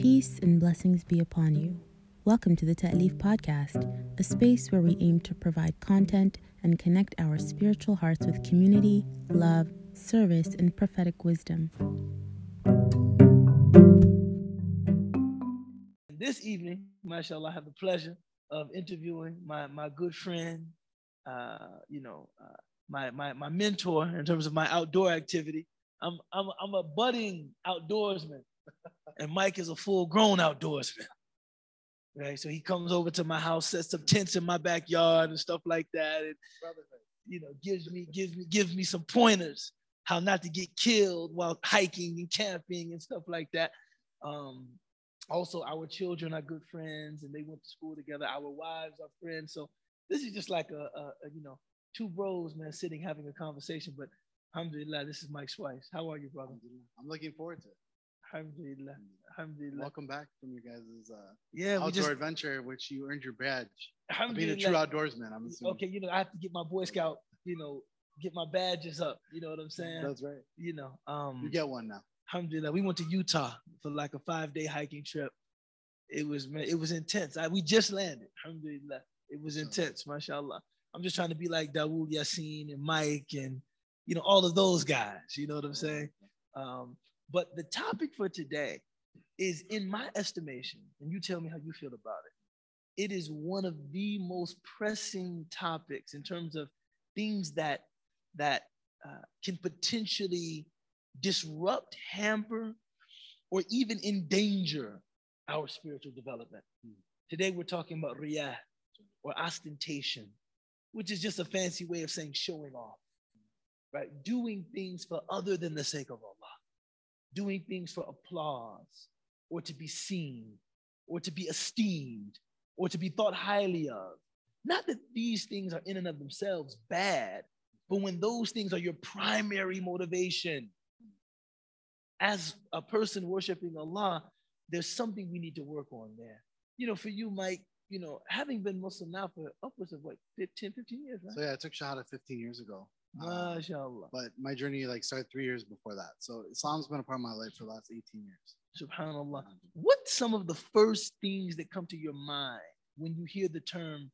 Peace and blessings be upon you. Welcome to the Ta'leef Podcast, a space where we aim to provide content and connect our spiritual hearts with community, love, service, and prophetic wisdom. This evening, mashallah, I have the pleasure of interviewing my, my good friend, uh, you know, uh, my, my, my mentor in terms of my outdoor activity. I'm, I'm, I'm a budding outdoorsman, and Mike is a full grown outdoorsman. Right, so he comes over to my house, sets up tents in my backyard and stuff like that, and you know, gives me gives me gives me some pointers how not to get killed while hiking and camping and stuff like that. Um, also, our children are good friends, and they went to school together. Our wives are friends, so this is just like a, a, a you know two bros, man, sitting having a conversation. But alhamdulillah, this is Mike Schweiss. How are you, brother? I'm looking forward to it. Alhamdulillah. Alhamdulillah. Welcome back from your guys' uh, Yeah, outdoor just adventure, which you earned your badge. Being a true outdoorsman, I'm assuming. Okay, you know, I have to get my Boy Scout, you know, get my badges up. You know what I'm saying? That's right. You know, um, You get one now. alhamdulillah. We went to Utah for like a five day hiking trip. It was it was intense. I, we just landed. Alhamdulillah. It was So- intense, mashallah. I'm just trying to be like Dawood Yassin and Mike and you know all of those guys. You know what I'm saying? Um, but the topic for today is, in my estimation, and you tell me how you feel about it. It is one of the most pressing topics in terms of things that that uh, can potentially disrupt, hamper, or even endanger our spiritual development. Today we're talking about riyah or ostentation, which is just a fancy way of saying showing off, right? Doing things for other than the sake of Allah, doing things for applause or to be seen or to be esteemed or to be thought highly of. Not that these things are in and of themselves bad, but when those things are your primary motivation, as a person worshiping Allah, there's something we need to work on there. You know, for you, Mike, you know, having been Muslim now for upwards of what, 15, 15 years, right? So yeah, I took Shahada 15 years ago. Um, MashaAllah. but my journey like started three years before that. So Islam's been a part of my life for the last 18 years. Subhanallah. What's some of the first things that come to your mind when you hear the term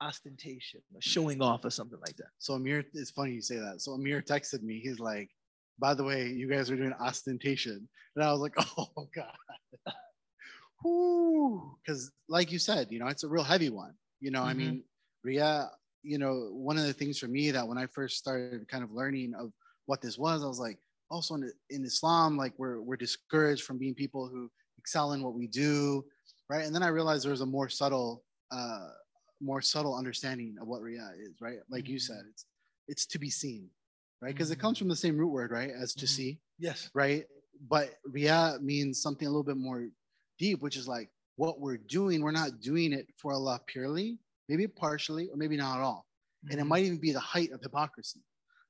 ostentation or showing off or something like that? So Amir, it's funny you say that. So Amir texted me. He's like, by the way, you guys are doing ostentation. And I was like, oh God. Because like you said, you know, it's a real heavy one. You know, I Mhm. mean, Ria, you know, one of the things for me that when I first started kind of learning of what this was, I was like, also in, in Islam, like we're we're discouraged from being people who excel in what we do, right? And then I realized there was a more subtle, uh, more subtle understanding of what Ria is, right? Like you said, it's it's to be seen, right? Because it comes from the same root word, right? As to Mhm. see, Yes. right? But Ria means something a little bit more deep, which is like what we're doing, we're not doing it for Allah purely, maybe partially, or maybe not at all. And it Mhm. might even be the height of hypocrisy.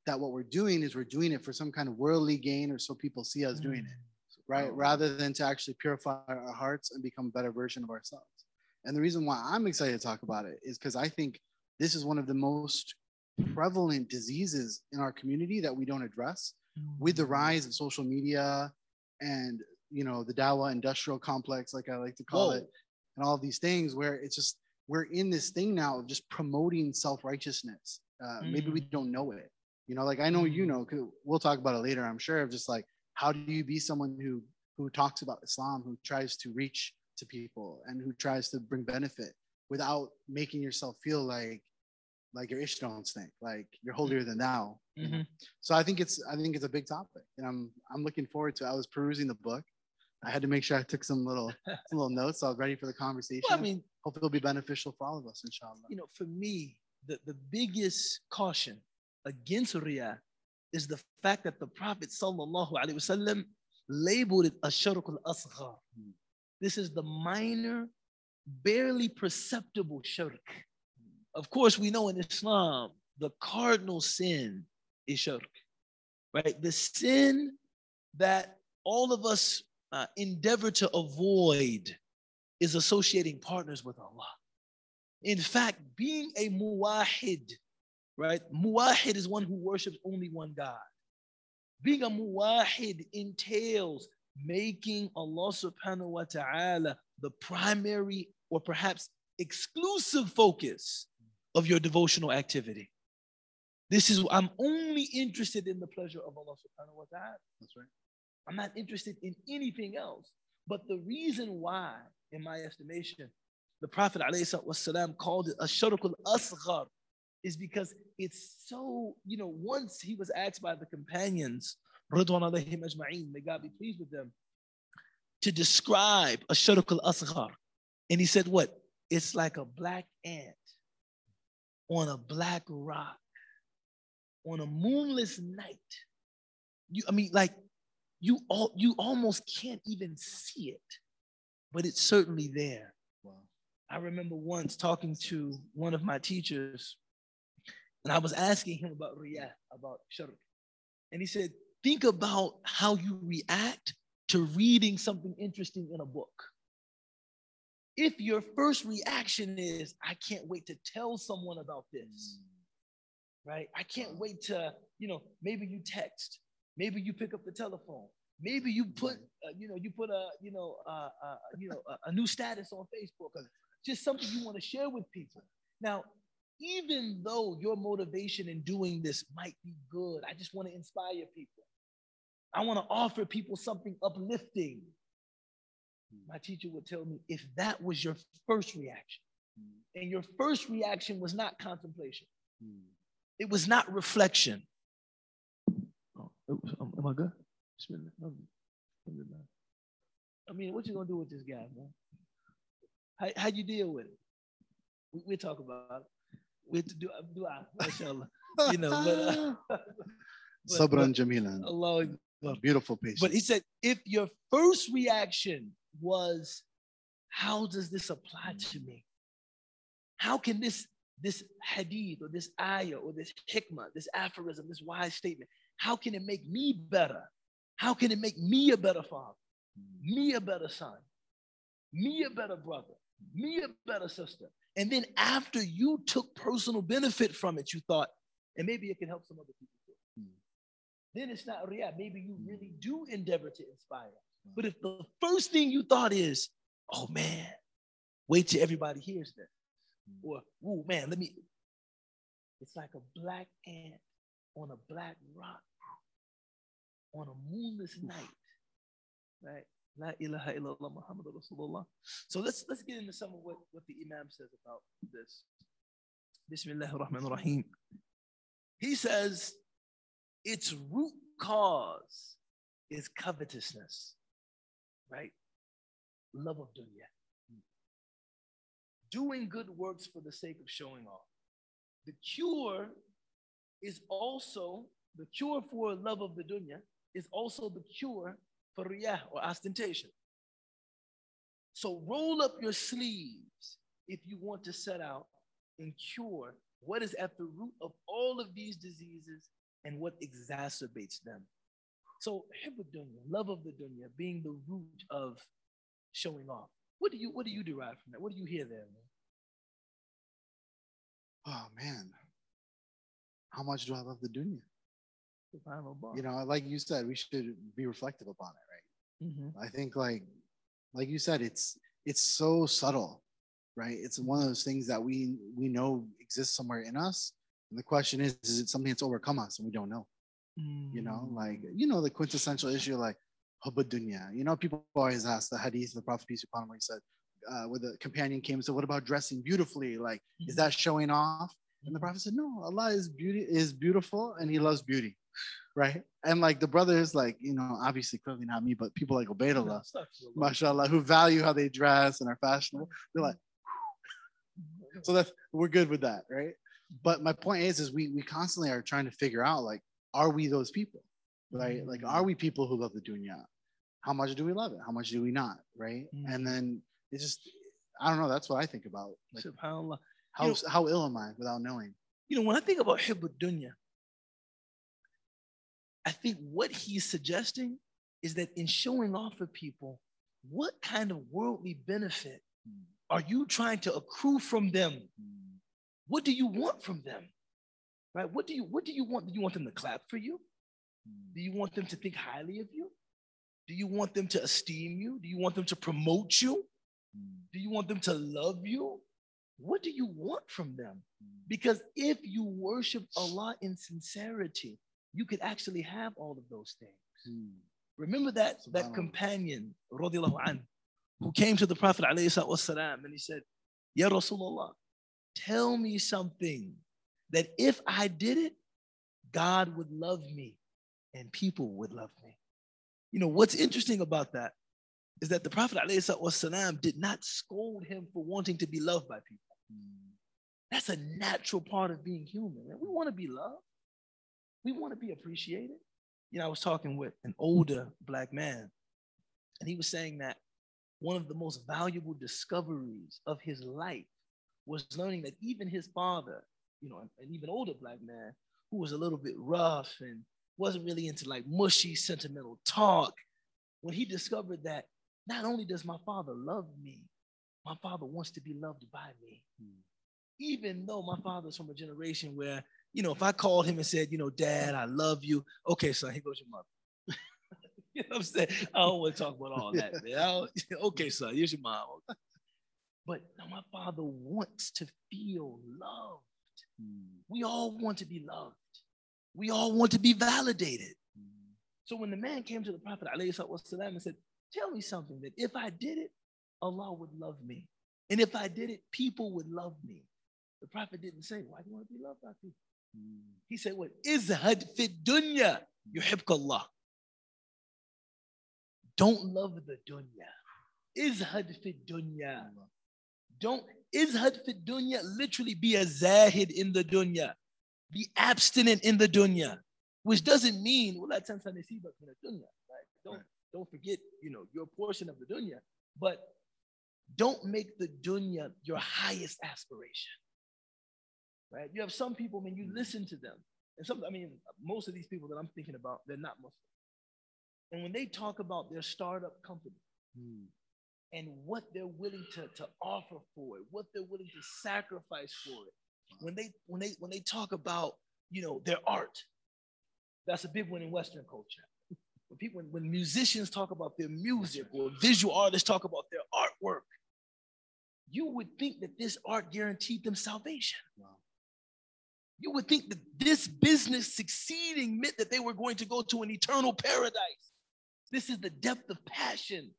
That what we're doing is we're doing it for some kind of worldly gain or so people see us doing it, right? Oh. Rather than to actually purify our hearts and become a better version of ourselves. And the reason why I'm excited to talk about it is because I think this is one of the most prevalent diseases in our community that we don't address with the rise of social media and you know the Dawa industrial complex, like I like to call Whoa. it, and all of these things where it's just we're in this thing now of just promoting self righteousness. Uh, Maybe we Mm. don't know it. You know, like I know you know we'll talk about it later. I'm sure. Of just like how do you be someone who who talks about Islam, who tries to reach to people, and who tries to bring benefit without making yourself feel like like your ish don't stink, like you're holier than thou. Mhm. So I think it's I think it's a big topic, and I'm I'm looking forward to. I was perusing the book. I had to make sure I took some little some little notes. So I was ready for the conversation. Well, I mean, Hopefully, it'll be beneficial for all of us, inshallah. you know, for me, the, the biggest caution against Riyah is the fact that the Prophet sallallahu alaihi wasallam labeled it a shirk al-asghar. Hmm. This is the minor, barely perceptible shirk. Of course, we know in Islam, the cardinal sin is shirk, right? The sin that all of us uh, endeavor to avoid is associating partners with Allah. In fact, being a muwahid, right? Muwahid is one who worships only one God. Being a muwahid entails making Allah subhanahu wa ta'ala the primary or perhaps exclusive focus of your devotional activity. This is, I'm only interested in the pleasure of Allah subhanahu wa ta'ala. That's right. I'm not interested in anything else. But the reason why, in my estimation, the Prophet ﷺ called it a shirkul asghar is because it's so, you know, once he was asked by the companions, ajma'in, may God be pleased with them, to describe a shirkul asghar. And he said, what? It's like a black ant on a black rock on a moonless night. You, I mean, like you all you almost can't even see it, but it's certainly there. Wow. I remember once talking to one of my teachers, and I was asking him about riyah, about shirk. And he said, think about how you react to reading something interesting in a book. If your first reaction is, I can't wait to tell someone about this, mm. right? I can't wait to, you know, maybe you text, maybe you pick up the telephone, maybe you put, uh, you know, you put a, you know, uh, uh, you know, a, a new status on Facebook, or just something you want to share with people. Now, even though your motivation in doing this might be good, I just want to inspire people. I want to offer people something uplifting. My teacher would tell me if that was your first reaction, and your first reaction was not contemplation, it was not reflection. Oh, am I good? I mean, what you gonna do with this guy, man? How how you deal with it? We we talk about it. We do do I, mashallah. You know, but, uh, Sabran Jamilan. Allah, Beautiful patience. but he said, if your first reaction was, how does this apply to me? How can this this hadith or this ayah or this hikmah, this aphorism, this wise statement, how can it make me better? How can it make me a better father, me a better son, me a better brother, me a better sister? And then after you took personal benefit from it, you thought, and maybe it can help some other people too. Then it's not real. Maybe you really do endeavor to inspire. But if the first thing you thought is, oh man, wait till everybody hears this. Or, oh man, let me. It's like a black ant on a black rock on a moonless night. Right? La ilaha illallah Muhammad Rasulullah. So let's let's get into some of what, what the Imam says about this. Bismillah ar-Rahman ar-Rahim. He says its root cause is covetousness, right? Love of dunya. Doing good works for the sake of showing off. The cure is also the cure for love of the dunya is also the cure for riyah or ostentation. So roll up your sleeves if you want to set out and cure what is at the root of all of these diseases and what exacerbates them. So dunya, love of the dunya, being the root of showing off. What do you what do you derive from that? What do you hear there, man? oh man, how much do I love the dunya? You know, like you said, we should be reflective upon it, right? Mhm. I think like like you said, it's it's so subtle, right? It's one of those things that we we know exists somewhere in us. And the question is, is it something that's overcome us and we don't know? You know, like you know, the quintessential issue like hubba dunya. You know, people always ask the hadith of the Prophet peace be upon him where he said, uh, where the companion came and said, What about dressing beautifully? Like, is Mhm. that showing off? And the Prophet said, No, Allah is beauty is beautiful and he loves beauty. Right. And like the brothers, like, you know, obviously clearly not me, but people like Ubaidullah, mashallah, who value how they dress and are fashionable, they're like, so that's we're good with that, right? But my point is, is we we constantly are trying to figure out like, are we those people, right? Like, are we people who love the dunya? How much do we love it? How much do we not, right? Mhm. And then it's just, I don't know. That's what I think about. Like, SubhanAllah. How know- how ill am I without knowing? You know, when I think about Hibbud Dunya, I think what he's suggesting is that in showing off for people, what kind of worldly benefit hmm. are you trying to accrue from them? Hmm. What do you want from them? Right? What do you what do you want? Do you want them to clap for you? Hmm. Do you want them to think highly of you? Do you want them to esteem you? Do you want them to promote you? Do you want them to love you? What do you want from them? Because if you worship Allah in sincerity, you could actually have all of those things. Remember that, that companion, anh, who came to the Prophet والسلام, and he said, Ya Rasulullah, tell me something that if I did it, God would love me and people would love me. You know, what's interesting about that is that the Prophet ﷺ did not scold him for wanting to be loved by people. That's a natural part of being human. And we want to be loved. We want to be appreciated. You know, I was talking with an older black man, and he was saying that one of the most valuable discoveries of his life was learning that even his father, you know, an even older black man who was a little bit rough and wasn't really into like mushy, sentimental talk, when he discovered that not only does my father love me, my father wants to be loved by me. Hmm. Even though my father's from a generation where, you know, if I called him and said, you know, dad, I love you, okay, son, here goes your mother. you know what I'm saying? I don't want to talk about all that, man. okay, son, here's your mom. But my father wants to feel loved. Hmm. We all want to be loved. We all want to be validated. Hmm. So when the man came to the Prophet والسلام, and said, Tell me something that if I did it, Allah would love me. And if I did it, people would love me. The Prophet didn't say, Why do you want to be loved by people? Hmm. He said, What? Izhad fi dunya Allah. Don't love the dunya. Izhad fi dunya. Don't izhad fi dunya literally be a zahid in the dunya. Be abstinent in the dunya, which doesn't mean well that's in the dunya. Right? Don't don't forget, you know, your portion of the dunya, but don't make the dunya your highest aspiration. Right? You have some people when you listen to them, and some, I mean, most of these people that I'm thinking about, they're not Muslim. And when they talk about their startup company, hmm and what they're willing to, to offer for it, what they're willing to sacrifice for it. When they when they when they talk about you know their art, that's a big one in Western culture. When people when musicians talk about their music or visual artists talk about their artwork, you would think that this art guaranteed them salvation. Wow. You would think that this business succeeding meant that they were going to go to an eternal paradise. This is the depth of passion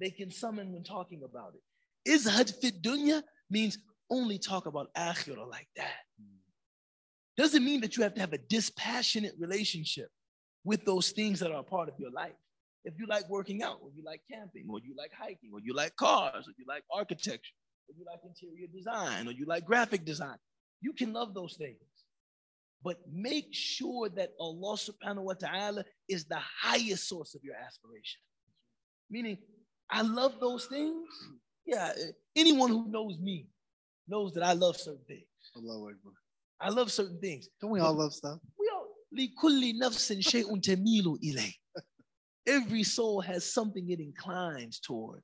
they can summon when talking about it. Izhad fit dunya means only talk about akhirah like that. Hmm. Doesn't mean that you have to have a dispassionate relationship with those things that are a part of your life. If you like working out, or you like camping, or you like hiking, or you like cars, or you like architecture, or you like interior design, or you like graphic design, you can love those things. But make sure that Allah subhanahu wa ta'ala is the highest source of your aspiration. Meaning, I love those things. Yeah, anyone who knows me knows that I love certain things. I love certain things. Don't we all love stuff? We all لكل نفس شيء تميل إليه. Every soul has something it inclines toward.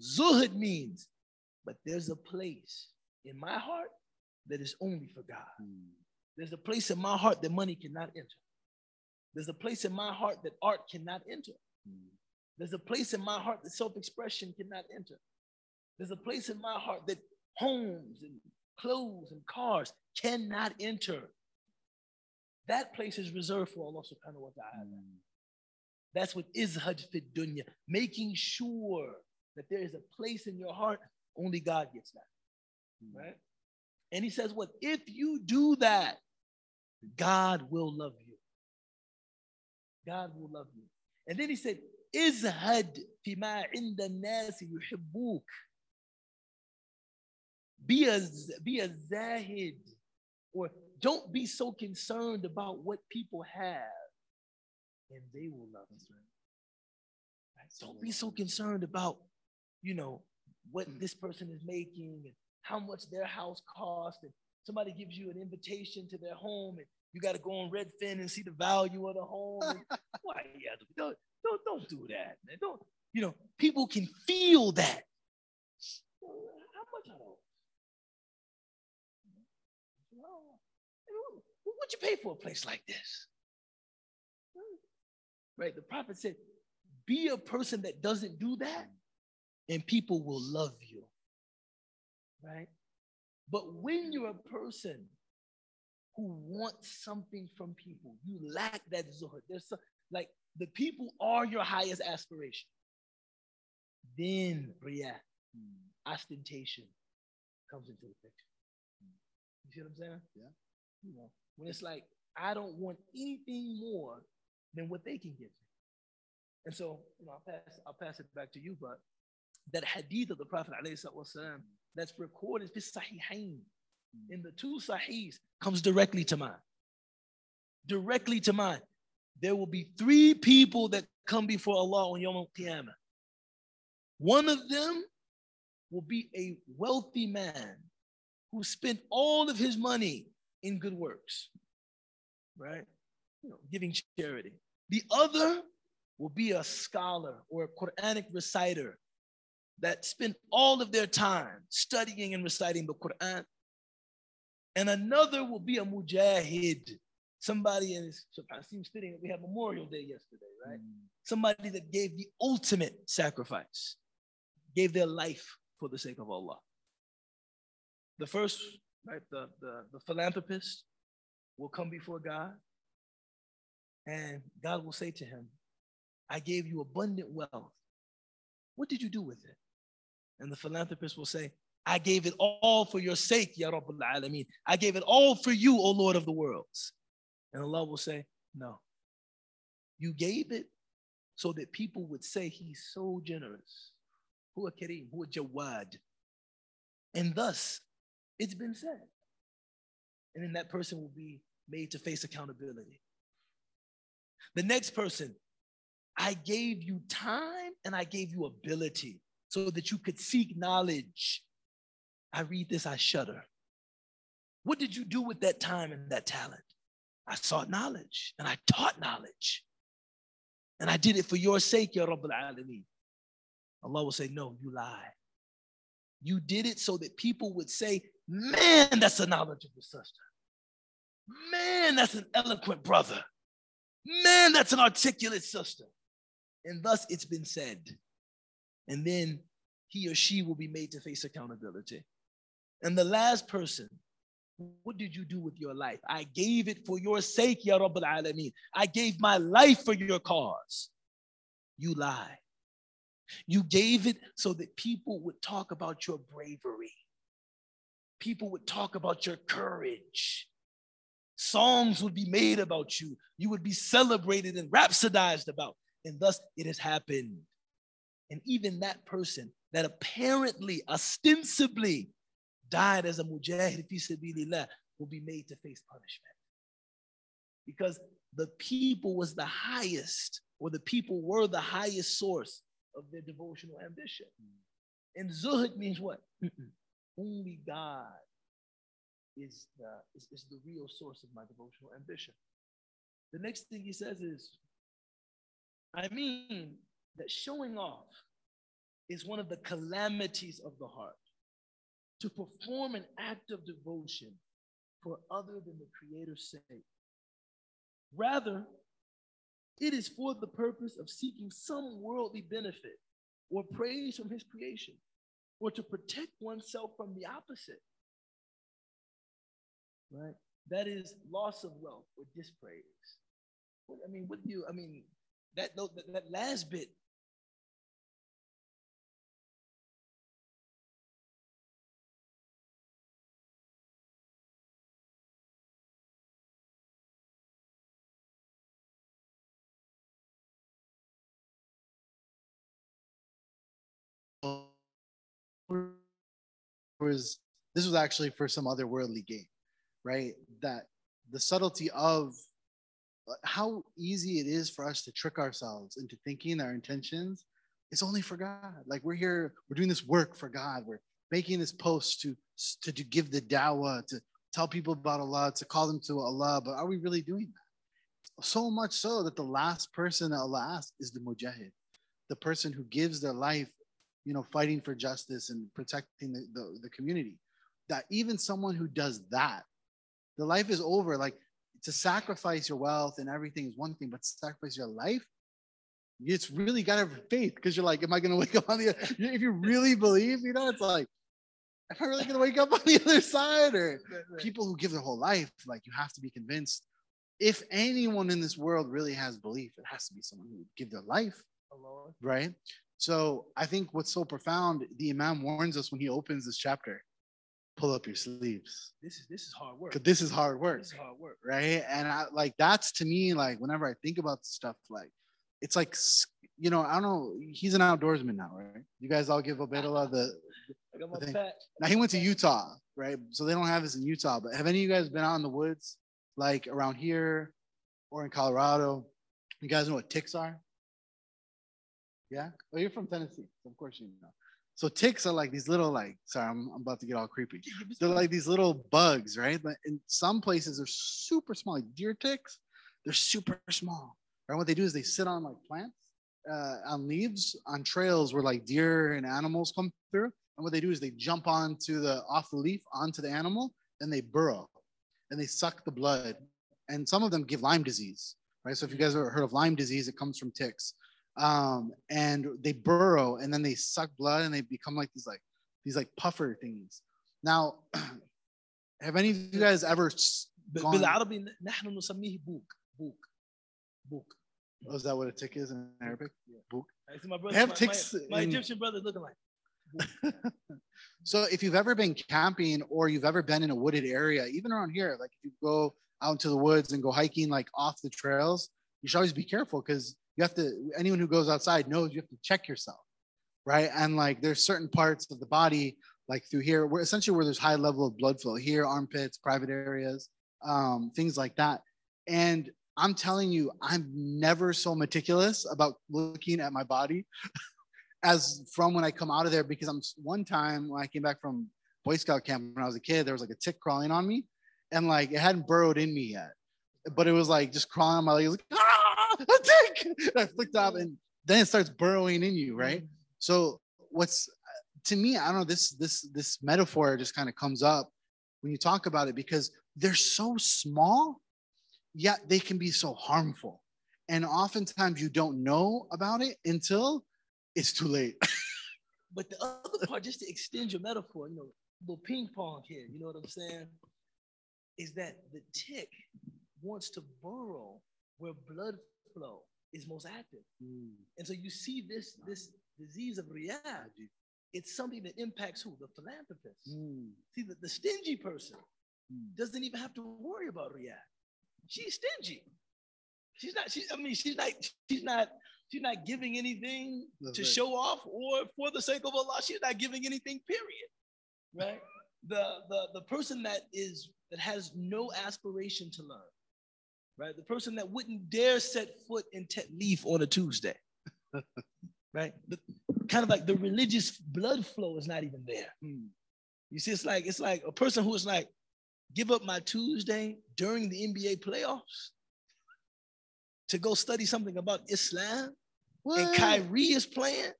Zuhud means, but there's a place in my heart that is only for God. There's a place in my heart that money cannot enter. There's a place in my heart that art cannot enter. There's a place in my heart that self expression cannot enter. There's a place in my heart that homes and clothes and cars cannot enter. That place is reserved for Allah subhanahu wa ta'ala. That's what izhad fit dunya, making sure that there is a place in your heart, only God gets that. Hmm. Right? And he says, What? If you do that, God will love you. God will love you. And then he said, Izhad fima the nasi yuhibbuk. Be a, be a zahid, or don't be so concerned about what people have, and they will love you. Right? Don't be so concerned about, you know, what mm. this person is making and how much their house costs and somebody gives you an invitation to their home and you got to go on redfin and see the value of the home why yeah don't, don't, don't do that, man. Don't, you know, people can feel that. How much are those? What'd you pay for a place like this? Right? The prophet said, Be a person that doesn't do that, and people will love you. Right? But when you're a person who wants something from people, you lack that zuhud. There's some, like the people are your highest aspiration. Then riyah, ostentation comes into the picture. You see what I'm saying? Yeah. You know, when it's like, I don't want anything more than what they can give me. And so, you know, I'll pass, I'll pass it back to you, but that hadith of the Prophet والسلام, that's recorded in Sahihain, in the two Sahihs, comes directly to mind. Directly to mind. There will be three people that come before Allah on Yom Qiyamah. One of them will be a wealthy man who spent all of his money in good works, right? You know, giving charity. The other will be a scholar or a Quranic reciter that spend all of their time studying and reciting the Quran. And another will be a mujahid, somebody in this, seems fitting we had Memorial Day yesterday, right? Mm. Somebody that gave the ultimate sacrifice, gave their life for the sake of Allah. The first, right, the, the, the philanthropist will come before God, and God will say to him, I gave you abundant wealth. What did you do with it? And the philanthropist will say, I gave it all for your sake, Ya Rabbul Alameen. I gave it all for you, O Lord of the worlds. And Allah will say, No. You gave it so that people would say he's so generous. who Huwa Kareem, who Huwa Jawad. And thus, it's been said. And then that person will be made to face accountability. The next person, I gave you time and I gave you ability so that you could seek knowledge. I read this, I shudder. What did you do with that time and that talent? I sought knowledge and I taught knowledge. And I did it for your sake, Ya Rabbul Alameen. Allah will say, No, you lie. You did it so that people would say, Man, that's a knowledgeable sister. Man, that's an eloquent brother. Man, that's an articulate sister. And thus it's been said. And then he or she will be made to face accountability. And the last person, what did you do with your life? I gave it for your sake, Ya Rabbal Alameen. I gave my life for your cause. You lie. You gave it so that people would talk about your bravery. People would talk about your courage. Songs would be made about you. You would be celebrated and rhapsodized about. And thus it has happened. And even that person that apparently, ostensibly died as a mujahid fi sabilillah will be made to face punishment. Because the people was the highest, or the people were the highest source of their devotional ambition. And zuhud means what? Only God is the, is, is the real source of my devotional ambition. The next thing he says is, I mean that showing off is one of the calamities of the heart. To perform an act of devotion for other than the Creator's sake. Rather, it is for the purpose of seeking some worldly benefit or praise from his creation, or to protect oneself from the opposite. Right? That is loss of wealth or dispraise. I mean, what do you, I mean, that, that, that last bit was this was actually for some other worldly gain, right? That the subtlety of uh, how easy it is for us to trick ourselves into thinking our intentions it's only for God. Like we're here, we're doing this work for God. We're making this post to, to, to give the dawah, to tell people about Allah, to call them to Allah. But are we really doing that? So much so that the last person that Allah asks is the mujahid, the person who gives their life you know, fighting for justice and protecting the, the, the community. That even someone who does that, the life is over. Like to sacrifice your wealth and everything is one thing, but sacrifice your life, it's really got to have faith because you're like, am I going to wake up on the? If you really believe, you know, it's like, am I really going to wake up on the other side? Or people who give their whole life, like you have to be convinced. If anyone in this world really has belief, it has to be someone who would give their life, right? So I think what's so profound, the Imam warns us when he opens this chapter, pull up your sleeves. This is this is hard work. Because this is hard work This is hard work. right? And I like that's to me like whenever I think about stuff like it's like you know I don't know he's an outdoorsman now, right? You guys all give Obedullah the I got my think- now he went to Utah, right? So they don't have this in Utah. But have any of you guys been out in the woods like around here or in Colorado? You guys know what ticks are? Yeah. Oh, you're from Tennessee, so of course you know. So ticks are like these little like sorry, I'm, I'm about to get all creepy. They're like these little bugs, right? But in some places they're super small, like deer ticks. They're super small. Right? What they do is they sit on like plants, uh, on leaves, on trails where like deer and animals come through. And what they do is they jump onto the off the leaf onto the animal, and they burrow, and they suck the blood. And some of them give Lyme disease, right? So if you guys ever heard of Lyme disease, it comes from ticks Um, and they burrow, and then they suck blood, and they become like these like these like puffer thingies. Now, have any of you guys ever s- ب- gone? بالعربي نحن نسميه بوك بوك بوك Oh, is that what a tick is in Arabic? Book. I see my brother, They have my, ticks my, my in- Egyptian brother looking like So if you've ever been camping or you've ever been in a wooded area, even around here, like if you go out into the woods and go hiking like off the trails, you should always be careful because you have to anyone who goes outside knows you have to check yourself. Right. And like there's certain parts of the body, like through here, where essentially where there's high level of blood flow here, armpits, private areas, um, things like that. And I'm telling you, I'm never so meticulous about looking at my body as from when I come out of there because I'm one time when I came back from Boy Scout camp when I was a kid, there was like a tick crawling on me, and like it hadn't burrowed in me yet, but it was like just crawling on my leg. It was like ah, a tick! And I flicked up, and then it starts burrowing in you, right? So what's to me, I don't know this this this metaphor just kind of comes up when you talk about it because they're so small, yet they can be so harmful, and oftentimes you don't know about it until it's too late. But the other part, just to extend your metaphor, you know, little ping pong here, you know what I'm saying? Is that the tick wants to burrow where blood flow is most active. Mm. And so you see this this disease of riyah, it's something that impacts who? The philanthropist. Mm. See, the, the stingy person mm. doesn't even have to worry about riyah. She's stingy. She's not, she, I mean, she's not, she's not, she's not giving anything That's to right. show off or for the sake of Allah. She's not giving anything, period. Right? The the the person that is that has no aspiration to learn, right? The person that wouldn't dare set foot in Leaf on a Tuesday. right? The, kind of like the religious blood flow is not even there. Hmm. You see, it's like it's like a person who is like, give up my Tuesday during the NBA playoffs to go study something about Islam, and Kyrie is playing,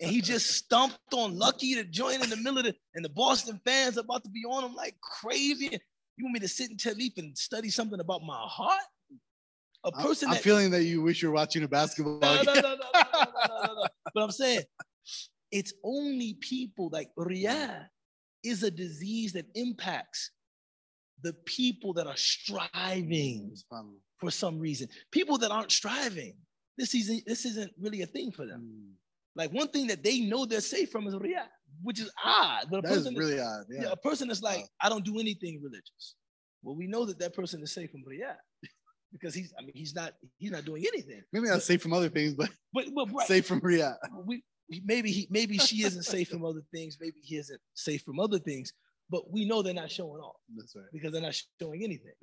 and he just stomped on Lucky to join in the middle of the, and the Boston fans about to be on him like crazy. You want me to sit in Ta'leef and study something about my heart? A person I'm that feeling that you wish you were watching a basketball no, no, game. no, no, no, no, no, no, no. But I'm saying it's only people like Riyah is a disease that impacts the people that are striving for some reason. People that aren't striving, this isn't this isn't really a thing for them. Mm. Like one thing that they know they're safe from is Riyah, which is odd. But a That is person, really odd. yeah. Yeah. a person that's like, Wow. I don't do anything religious. Well, we know that that person is safe from Riyah because he's, I mean, he's not, he's not doing anything. Maybe not safe from other things, but But, but right, safe from Riyah. we we- maybe he maybe she isn't safe from other things. Maybe he isn't safe from other things. But we know they're not showing off That's right. because they're not showing anything.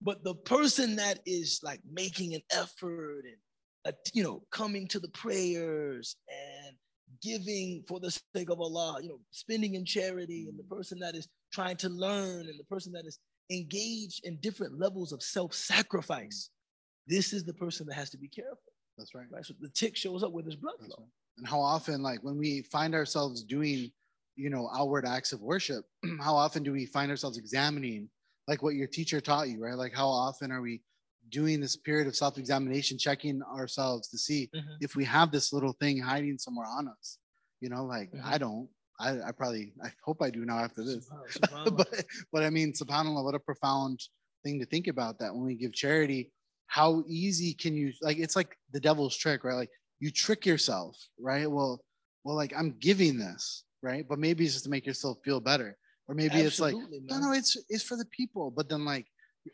But the person that is like making an effort and uh, you know coming to the prayers and giving for the sake of Allah, you know, spending in charity, and the mm. person that is trying to learn, and the person that is engaged in different levels of self-sacrifice, mm. this is the person that has to be careful. That's right. Right. So the tick shows up with his blood flow. right. And how often, like when we find ourselves doing, you know, outward acts of worship, how often do we find ourselves examining, like what your teacher taught you, right? Like how often are we doing this period of self-examination, checking ourselves to see Mhm. if we have this little thing hiding somewhere on us. You know, like Mhm. I don't. I, I probably I hope I do now after this. Subhanallah, but but I mean, subhanAllah, what a profound thing to think about that when we give charity, how easy can you like it's like the devil's trick, right? Like you trick yourself, right? Well, well, like I'm giving this, right? But maybe it's just to make yourself feel better. Or maybe it's like, Absolutely, no, no, it's it's for the people. But then like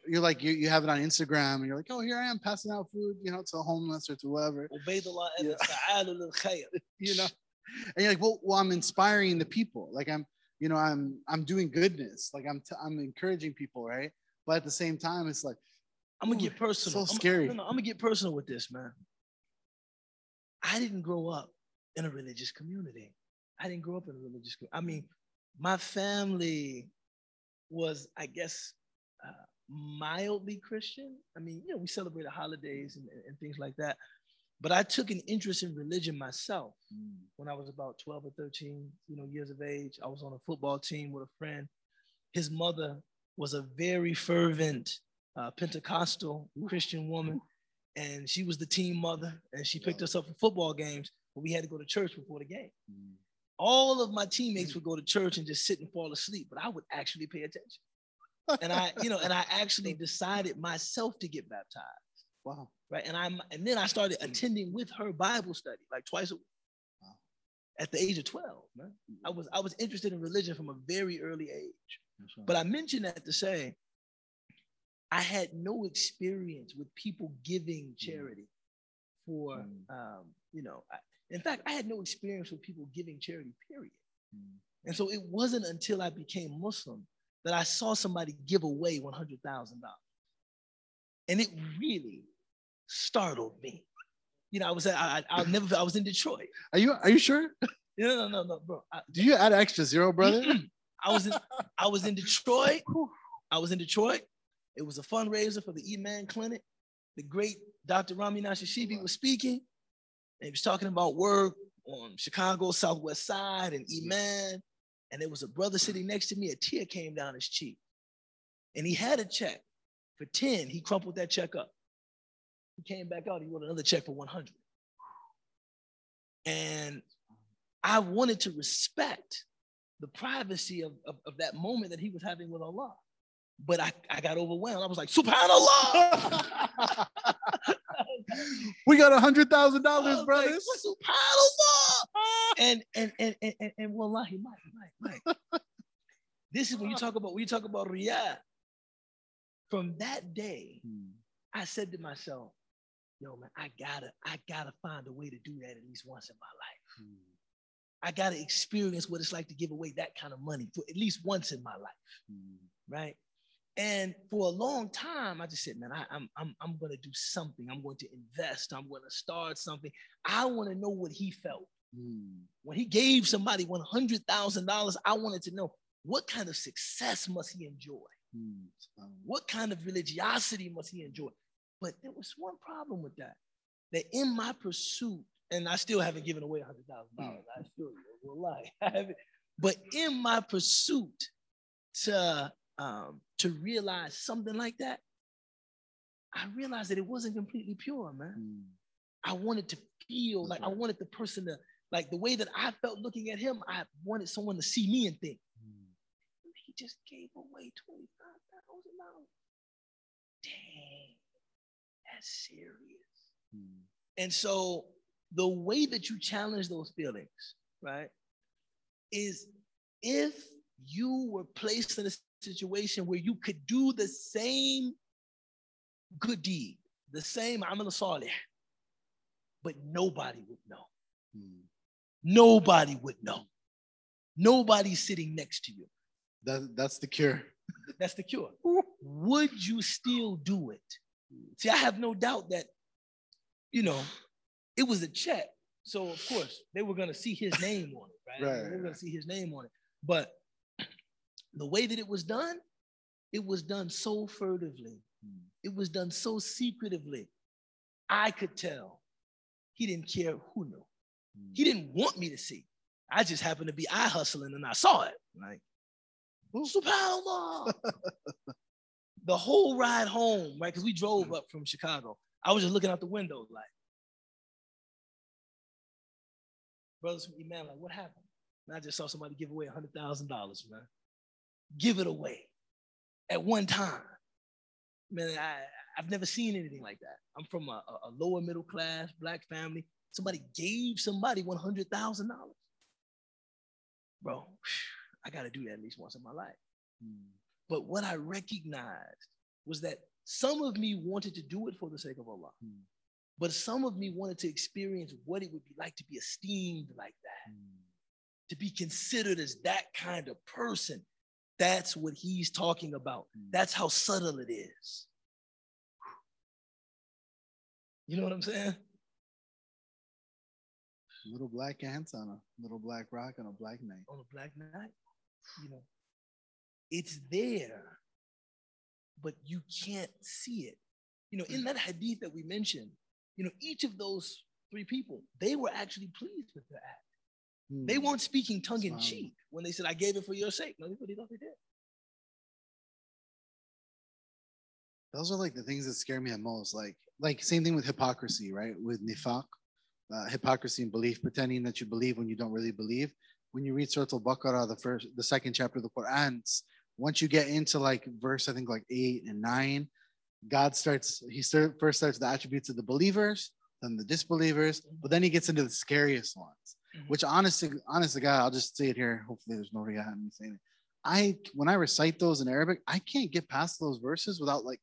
you're like you, you have it on Instagram and you're like, oh, here I am passing out food, you know, to homeless or to whoever, Yeah. You know. And you're like, well, well, I'm inspiring the people. Like I'm, you know, I'm I'm doing goodness. Like I'm t- I'm encouraging people, right? But at the same time, it's like I'm gonna get personal. so I'm- scary. no, no, I'm gonna get personal with this, man. I didn't grow up in a religious community. I didn't grow up in a religious. community. I mean, my family was, I guess, uh, mildly Christian. I mean, you know, we celebrated holidays and, and things like that. But I took an interest in religion myself mm. when I was about 12 or 13, you know, years of age. I was on a football team with a friend. His mother was a very fervent uh, Pentecostal Christian woman, and she was the team mother, and she picked us up for football games, but we had to go to church before the game. Mm. All of my teammates mm. would go to church and just sit and fall asleep, but I would actually pay attention. And I, you know, and I actually decided myself to get baptized wow. right? And I'm and then I started attending with her Bible study like twice a week. Wow. At the age of 12, man. I was I was interested in religion from a very early age. But I mention that to say I had no experience with people giving charity for Mm. um, you know, I, in fact, I had no experience with people giving charity, period. Mm. And so it wasn't until I became Muslim that I saw somebody give away $100,000. And it really startled me. You know, I was, I, never, I was in Detroit. Are you are you sure? No, no, no, no, bro. I, Do you add extra zero, brother? I was in, I was in Detroit. I was in Detroit. It was a fundraiser for the Iman Clinic. The great Dr. Rami Nashashibi was speaking. And he was talking about work on Chicago Southwest Side and Iman. And there was a brother sitting next to me. A tear came down his cheek. And he had a check for 10. He crumpled that check up. He came back out. He wrote another check for 100. And I wanted to respect the privacy of, of, of that moment that he was having with Allah. But I, I got overwhelmed. I was like, SubhanAllah. we got a hundred thousand dollars, brothers. Like, SubhanAllah. and and and and and, and wallahi, Mike, Mike, Mike. this is when you talk about when you talk about riyah. From that day, Hmm. I said to myself, yo, man, I gotta, I gotta find a way to do that at least once in my life. Hmm. I gotta experience what it's like to give away that kind of money for at least once in my life. Hmm. right? And for a long time, I just said, man, I, am I'm, I'm going to do something. I'm going to invest. I'm going to start something. I want to know what he felt Hmm. when he gave somebody one hundred thousand dollars. I wanted to know what kind of success must he enjoy. Um, What kind of religiosity must he enjoy? But there was one problem with that. That in my pursuit, and I still haven't given away hundred thousand dollars. I still will lie. I haven't. But in my pursuit to um, to realize something like that, I realized that it wasn't completely pure, man. hmm. I wanted to feel That's like I wanted the person to like the way that I felt looking at him. I wanted someone to see me and think Hmm. he just gave away twenty five thousand dollars. Dang, that's serious. Hmm. And so the way that you challenge those feelings, right, is if you were placed in a situation where you could do the same good deed, the same amal salih, but nobody would know. Hmm. Nobody would know. Nobody's sitting next to you. That, that's the cure. That's the cure. Would you still do it? See, I have no doubt that, you know, it was a check. So of course they were gonna see his name on it, right? Right, They were gonna see his name on it. But the way that it was done, it was done so furtively. Hmm. It was done so secretively. I could tell he didn't care who knew. Hmm. He didn't want me to see. I just happened to be eye hustling and I saw it. Like, subhanAllah. the whole ride home, right? Because we drove up from Chicago. I was just looking out the window, like, brothers from Iman, like, what happened? And I just saw somebody give away $100,000, man. Give it away at one time. Man, I, I've never seen anything like that. I'm from a, a lower middle class black family. Somebody gave somebody $100,000. Bro, I got to do that at least once in my life. Hmm. But what I recognized was that some of me wanted to do it for the sake of Allah. Hmm. But some of me wanted to experience what it would be like to be esteemed like that, hmm. to be considered as that kind of person. That's what he's talking about. Hmm. That's how subtle it is. You know what I'm saying? Little black ants on a little black rock on a black night. On a black night, you know, it's there, but you can't see it. You know, in that hadith that we mentioned, you know, each of those three people, they were actually pleased with the act. Hmm. They weren't speaking tongue in cheek when they said, I gave it for your sake. No, they thought they did. Those are like the things that scare me the most. Like, like same thing with hypocrisy, right? With nifaq, uh, hypocrisy and belief, pretending that you believe when you don't really believe. When you read Surah Al-Baqarah, the first, the second chapter of the Quran, once you get into like verse, I think like eight and nine, God starts, he start, first starts the attributes of the believers, then the disbelievers, but then he gets into the scariest ones, mm-hmm. which honestly, honestly, God, I'll just say it here. Hopefully there's no reason me saying it. I, when I recite those in Arabic, I can't get past those verses without like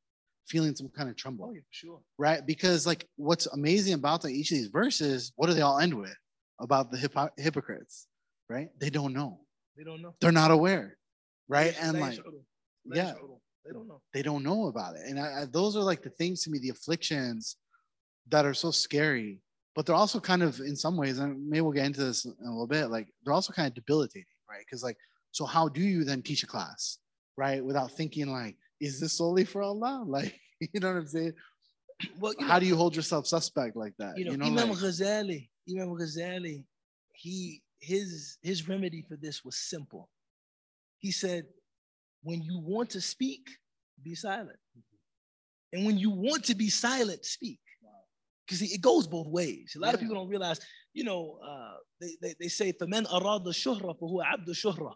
feeling some kind of tremble. Oh, yeah, sure. Right. Because like what's amazing about each of these verses, what do they all end with? About the hypo- hypocrites, right? They don't know. They don't know. They're not aware. Right. And like, yeah, they don't know. They don't know about it. And I, I, those are like the things to me, the afflictions that are so scary, but they're also kind of, in some ways, and maybe we'll get into this in a little bit, like they're also kind of debilitating, right? Because, like, so how do you then teach a class, right? Without thinking, like, is this solely for Allah? Like, you know what I'm saying? Well, how know, do you hold yourself suspect like that? You know, you know Imam like, Ghazali, Imam Ghazali, he his his remedy for this was simple. He said, when you want to speak, be silent. Mm-hmm. And when you want to be silent, speak Because it goes both ways. A lot yeah. of people don't realize, you know, uh, they, they, they say, فَمَنْ أَرَادَ الشُّهْرَ فَهُوَ عَبْدُ الشُّهْرَةِ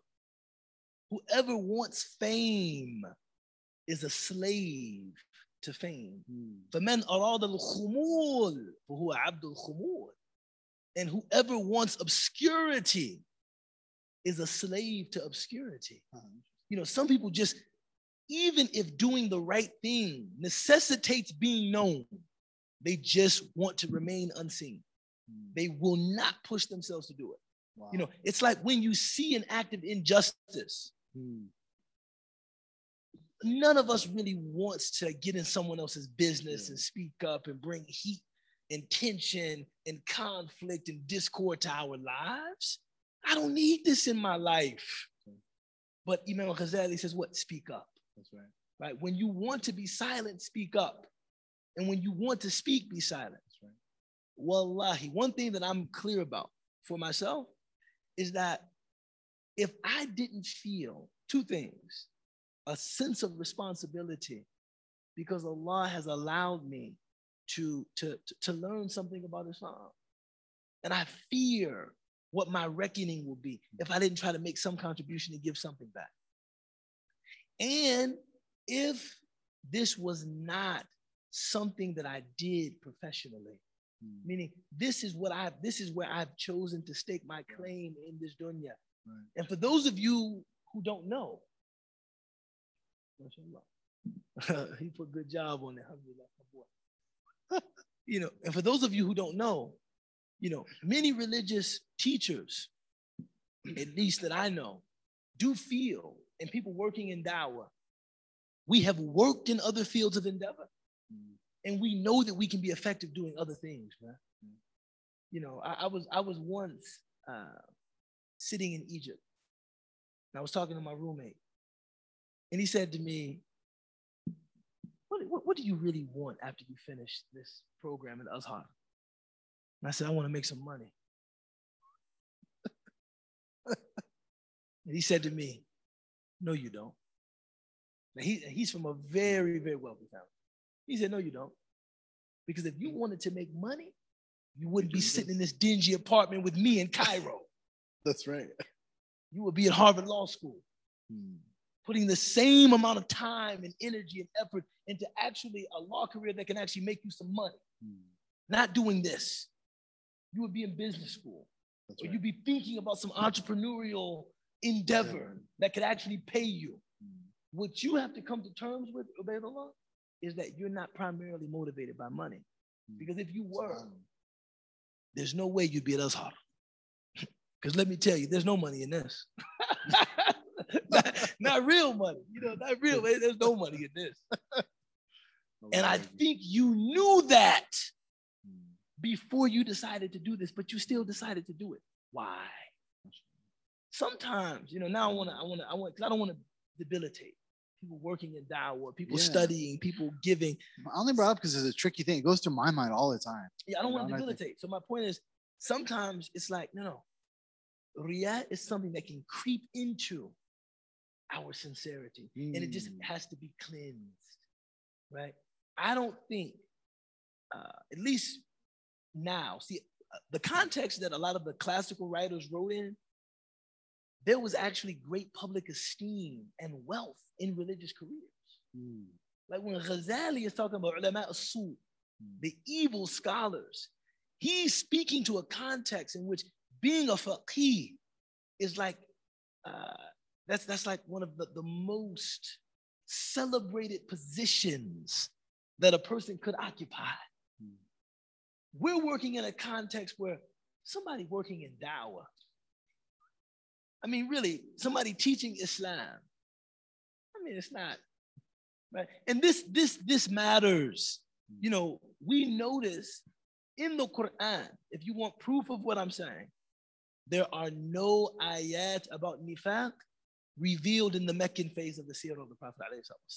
Whoever wants fame is a slave to fame. فَمَنْ أَرَادَ الْخُمُولِ فَهُوَ عَبْدُ الْخُمُولِ And whoever wants obscurity is a slave to obscurity. Uh-huh. You know, some people just, even if doing the right thing necessitates being known, they just want to remain unseen. Hmm. They will not push themselves to do it. Wow. You know, it's like when you see an act of injustice, hmm. none of us really wants to get in someone else's business yeah. and speak up and bring heat and tension and conflict and discord to our lives. I don't need this in my life. But Imam Al Ghazali says, what? Speak up. That's right. Right? When you want to be silent, speak up. And when you want to speak, be silent. Right. Wallahi, one thing that I'm clear about for myself is that if I didn't feel two things a sense of responsibility because Allah has allowed me to, to, to learn something about Islam. And I fear what my reckoning will be if I didn't try to make some contribution to give something back. And if this was not something that I did professionally, mm. meaning this is what I've this is where I've chosen to stake my claim in this dunya. Right. And for those of you who don't know, he put good job on it. you know, and for those of you who don't know, you know, many religious teachers, at least that I know, do feel, and people working in dawah, we have worked in other fields of endeavor, and we know that we can be effective doing other things, man. You know, I, I was I was once uh, sitting in Egypt, and I was talking to my roommate, and he said to me, what, what, what do you really want after you finish this program at Azhar? And I said, I want to make some money. and he said to me, No, you don't. Now he, he's from a very, very wealthy family. He said, No, you don't. Because if you wanted to make money, you wouldn't be sitting in this dingy apartment with me in Cairo. That's right. You would be at Harvard Law School, Hmm. putting the same amount of time and energy and effort into actually a law career that can actually make you some money. Hmm. Not doing this. You would be in business school, That's or right. you'd be thinking about some entrepreneurial endeavor that could actually pay you. Hmm. What you have to come to terms with, Ubaydullah, is that you're not primarily motivated by money. Hmm. Because if you were, there's no way you'd be at Azhar. Because let me tell you, there's no money in this. not, not real money, you know, not real. There's no money in this. And I think you knew that Hmm. before you decided to do this, but you still decided to do it. Why? Sometimes, you know, now I want to, I want to, I want, because I don't want to debilitate people working in dawah, people Yeah. studying, people giving. I only brought up because it's a tricky thing. It goes through my mind all the time. Yeah, I don't You want know, to debilitate. So my point is, sometimes it's like, no, no. Riyah is something that can creep into our sincerity, and it just Mm. has to be cleansed, right? I don't think, uh, at least now, see, uh, the context that a lot of the classical writers wrote in, there was actually great public esteem and wealth in religious careers. Hmm. Like when Ghazali is talking about ulama as-su, Hmm. the evil scholars, he's speaking to a context in which being a faqih is like uh, that's that's like one of the, the most celebrated positions that a person could occupy. Hmm. We're working in a context where somebody working in dawah. I mean, really, somebody teaching Islam. I mean, it's not right. And this this this matters. You know, we notice in the Quran, if you want proof of what I'm saying, there are no ayat about nifaq revealed in the Meccan phase of the seerah of the Prophet.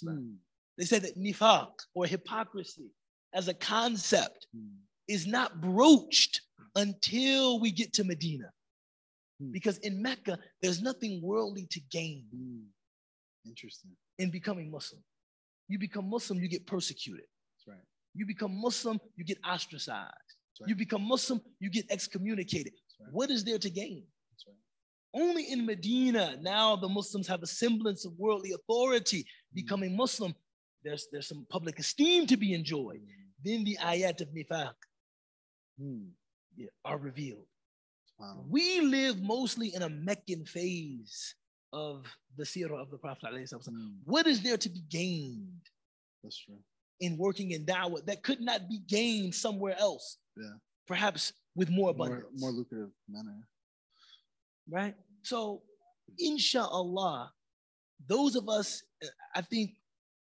Hmm. They say that nifaq or hypocrisy as a concept Hmm. is not broached until we get to Medina. Hmm. Because in Mecca, there's nothing worldly to gain Hmm. Interesting. in becoming Muslim. You become Muslim, you get persecuted. That's right. You become Muslim, you get ostracized. That's right. You become Muslim, you get excommunicated. That's right. What is there to gain? That's right. Only in Medina, now the Muslims have a semblance of worldly authority. Becoming Muslim, there's, there's some public esteem to be enjoyed. Then the ayat of nifaq Hmm. yeah, are revealed. Wow. We live mostly in a Meccan phase of the seerah of the Prophet. alayhi salatu wasalam. Hmm. What is there to be gained That's true. in working in da'wah that could not be gained somewhere else? Yeah. Perhaps with more More, abundance. more lucrative manner. right? So, inshallah, those of us, uh, I think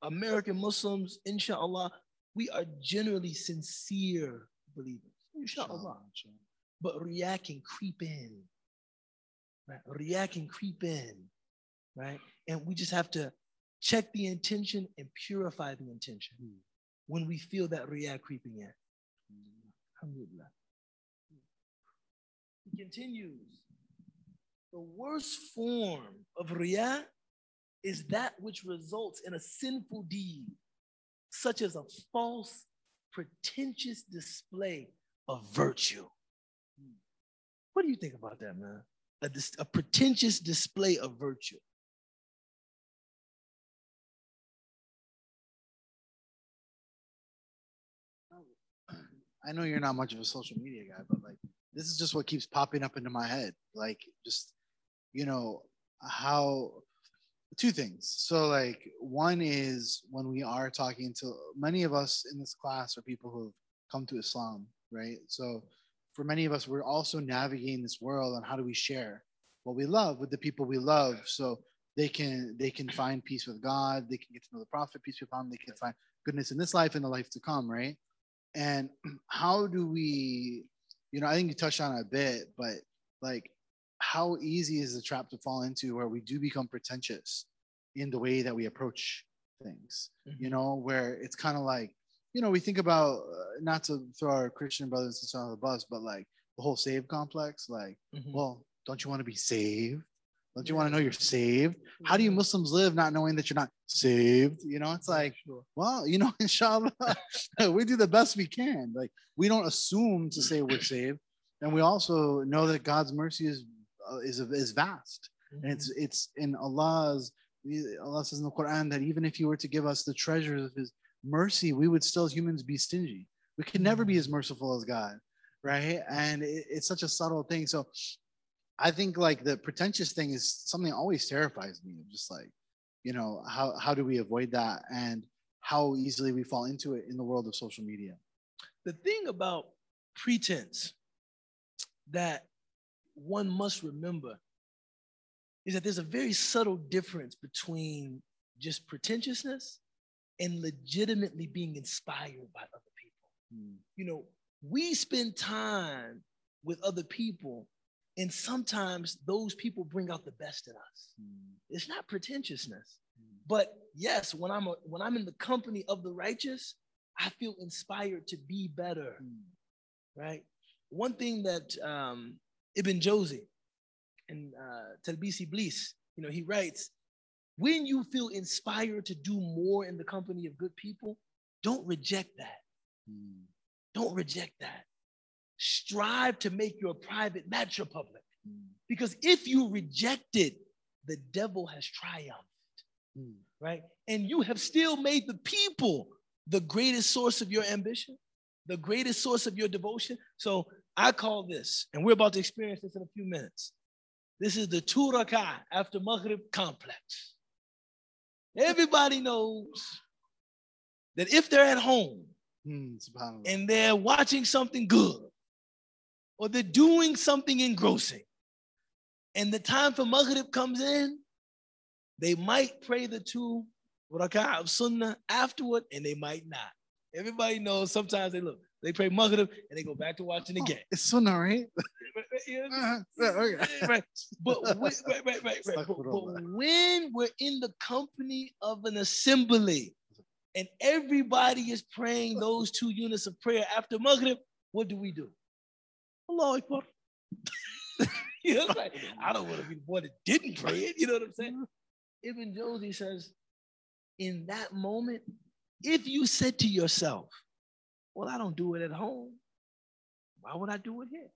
American Muslims, inshallah, we are generally sincere believers. Inshallah. Inshallah. But riyah can creep in. Right? Riyah can creep in. Right? And we just have to check the intention and purify the intention Hmm. when we feel that riyah creeping in. Alhamdulillah. He continues. The worst form of riyah is that which results in a sinful deed, such as a false, pretentious display of virtue. What do you think about that, man? A, a pretentious display of virtue. I know you're not much of a social media guy, but like this is just what keeps popping up into my head. Like just you know how two things. So like one is when we are talking to many of us in this class are people who've come to Islam, right? So for many of us, we're also navigating this world on how do we share what we love with the people we love. So they can they can find peace with God, they can get to know the Prophet, peace be upon him, they can find goodness in this life and the life to come, right? And how do we, you know, I think you touched on it a bit, but like how easy is the trap to fall into where we do become pretentious in the way that we approach things, you mm-hmm. know, where it's kind of like, you know, we think about uh, not to throw our Christian brothers and sisters on the bus, but like the whole save complex, like, Mhm. well, don't you want to be saved? Don't you want to know you're saved? How do you Muslims live not knowing that you're not saved? You know, it's like, well, you know, inshallah, we do the best we can. Like, we don't assume to say we're saved. And we also know that God's mercy is uh, is, is vast. And it's Mm-hmm. it's in Allah's Allah says in the Quran that even if you were to give us the treasures of his mercy, we would still humans be stingy. We can never be mm. as merciful as God, right? And it, it's such a subtle thing. So I think like the pretentious thing is something always terrifies me. Just like, you know, how how do we avoid that and how easily we fall into it in the world of social media? the thing about pretense that one must remember is that there's a very subtle difference between just pretentiousness and legitimately being inspired by other people. You know, we spend time with other people, and sometimes those people bring out the best in us. It's not pretentiousness, but yes, when I'm a, when I'm in the company of the righteous, I feel inspired to be better right? One thing that um, Ibn Jawzi and uh, Talbis Iblis, you know, he writes, when you feel inspired to do more in the company of good people, don't reject that. Hmm. Don't reject that. Strive to make your private matter public. Hmm. Because if you reject it, the devil has triumphed, hmm. right? And you have still made the people the greatest source of your ambition, the greatest source of your devotion. So I call this, and we're about to experience this in a few minutes. This is the two rak'ah after Maghrib complex. Everybody knows that if they're at home hmm, subhanAllah. and they're watching something good or they're doing something engrossing and the time for Maghrib comes in, they might pray the two rak'ah of Sunnah afterward and they might not. Everybody knows sometimes they look, they pray Maghrib and they go back to watching again. it's sunnah, right? You know? Yeah, okay. right. But when, right, right, right, right. But, but when we're in the company of an assembly and everybody is praying those two units of prayer after Maghrib, what do we do? Allah Akbar. you know, like, I don't want to be the one that didn't pray it. You know what I'm saying? Ibn Jawzi says, in that moment, if you said to yourself, well, I don't do it at home, why would I do it here?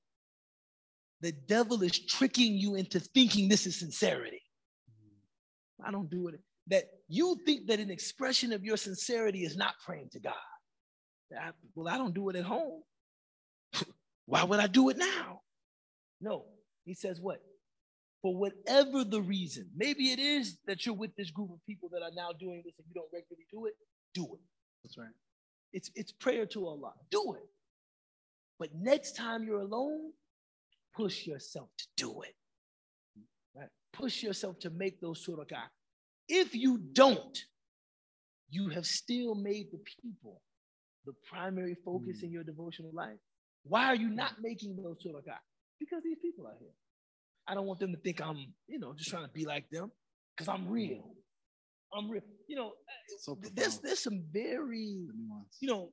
The devil is tricking you into thinking this is sincerity. Mm. I don't do it. That you think that an expression of your sincerity is not praying to God. Well, I don't do it at home. Why would I do it now? No, he says what? For whatever the reason, maybe it is that you're with this group of people that are now doing this and you don't regularly do it, do it. That's right. It's it's prayer to Allah. Do it. But next time you're alone, push yourself to do it. Right? Push yourself to make those two rak'ah. If you don't, you have still made the people the primary focus hmm. in your devotional life. Why are you hmm. not making those two rak'ah? Because these people are here. I don't want them to think I'm, you know, just trying to be like them because I'm real. I'm real. You know, So there's there's some very you know,